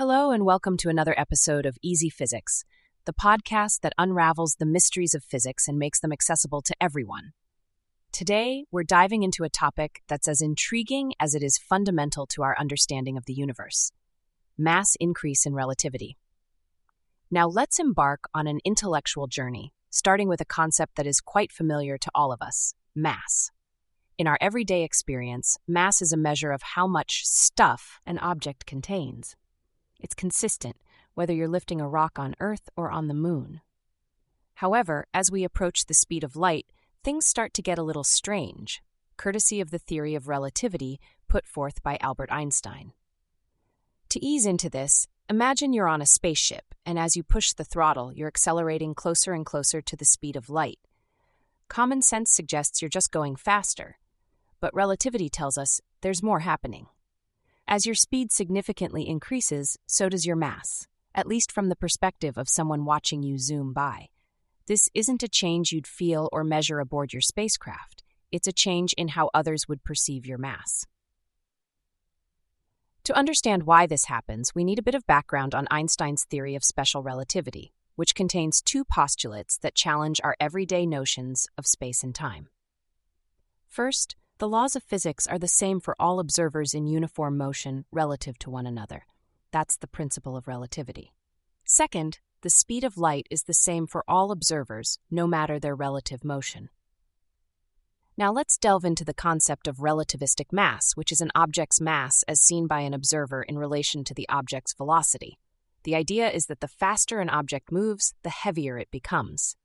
Hello, and welcome to another episode of Easy Physics, the podcast that unravels the mysteries of physics and makes them accessible to everyone. Today, we're diving into a topic that's as intriguing as it is fundamental to our understanding of the universe mass increase in relativity. Now, let's embark on an intellectual journey, starting with a concept that is quite familiar to all of us mass. In our everyday experience, mass is a measure of how much stuff an object contains. It's consistent, whether you're lifting a rock on Earth or on the moon. However, as we approach the speed of light, things start to get a little strange, courtesy of the theory of relativity put forth by Albert Einstein. To ease into this, imagine you're on a spaceship, and as you push the throttle, you're accelerating closer and closer to the speed of light. Common sense suggests you're just going faster, but relativity tells us there's more happening. As your speed significantly increases, so does your mass, at least from the perspective of someone watching you zoom by. This isn't a change you'd feel or measure aboard your spacecraft, it's a change in how others would perceive your mass. To understand why this happens, we need a bit of background on Einstein's theory of special relativity, which contains two postulates that challenge our everyday notions of space and time. First, the laws of physics are the same for all observers in uniform motion relative to one another. That's the principle of relativity. Second, the speed of light is the same for all observers, no matter their relative motion. Now let's delve into the concept of relativistic mass, which is an object's mass as seen by an observer in relation to the object's velocity. The idea is that the faster an object moves, the heavier it becomes,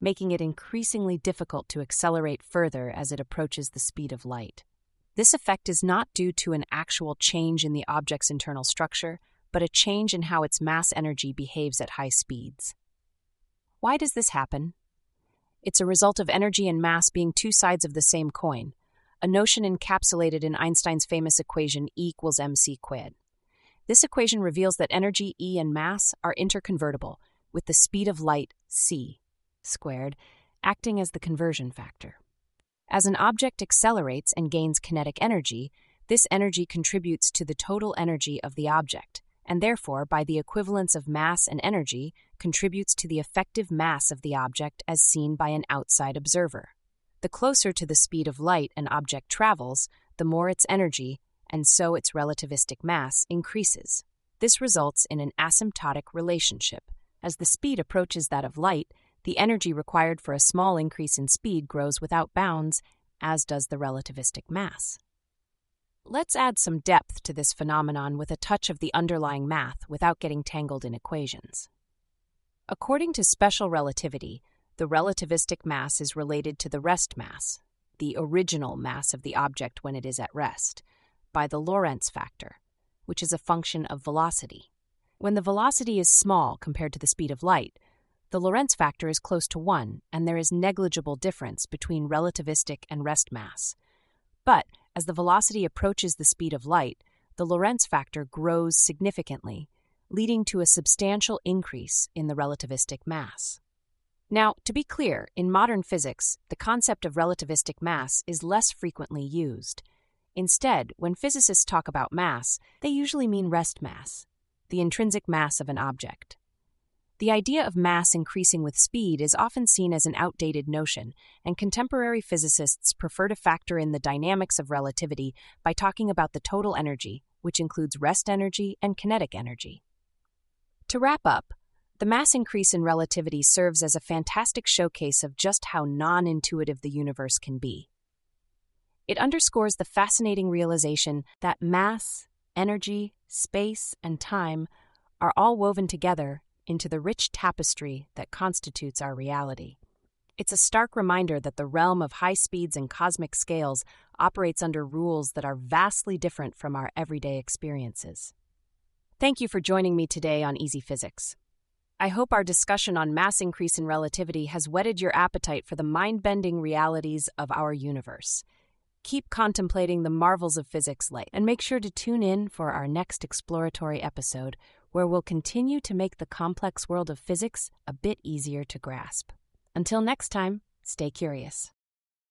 making it increasingly difficult to accelerate further as it approaches the speed of light. This effect is not due to an actual change in the object's internal structure, but a change in how its mass energy behaves at high speeds. Why does this happen? It's a result of energy and mass being two sides of the same coin, a notion encapsulated in Einstein's famous equation E equals mc squared. This equation reveals that energy E and mass are interconvertible, with the speed of light c squared acting as the conversion factor. As an object accelerates and gains kinetic energy, this energy contributes to the total energy of the object, and therefore, by the equivalence of mass and energy, contributes to the effective mass of the object as seen by an outside observer. The closer to the speed of light an object travels, the more its energy, and so its relativistic mass, increases. This results in an asymptotic relationship. As the speed approaches that of light, the energy required for a small increase in speed grows without bounds, as does the relativistic mass. Let's add some depth to this phenomenon with a touch of the underlying math without getting tangled in equations. According to special relativity, the relativistic mass is related to the rest mass, the original mass of the object when it is at rest, by the Lorentz factor, which is a function of velocity. When the velocity is small compared to the speed of light, the Lorentz factor is close to 1, and there is negligible difference between relativistic and rest mass. But As the velocity approaches the speed of light, the Lorentz factor grows significantly, leading to a substantial increase in the relativistic mass. Now, to be clear, in modern physics, the concept of relativistic mass is less frequently used. Instead, when physicists talk about mass, they usually mean rest mass, the intrinsic mass of an object. The idea of mass increasing with speed is often seen as an outdated notion, and contemporary physicists prefer to factor in the dynamics of relativity by talking about the total energy, which includes rest energy and kinetic energy. To wrap up, the mass increase in relativity serves as a fantastic showcase of just how non intuitive the universe can be. It underscores the fascinating realization that mass, energy, space, and time are all woven together into the rich tapestry that constitutes our reality. It's a stark reminder that the realm of high speeds and cosmic scales operates under rules that are vastly different from our everyday experiences. Thank you for joining me today on Easy Physics. I hope our discussion on mass increase in relativity has whetted your appetite for the mind bending realities of our universe. Keep contemplating the marvels of physics late, and make sure to tune in for our next exploratory episode where we'll continue to make the complex world of physics a bit easier to grasp. Until next time, stay curious.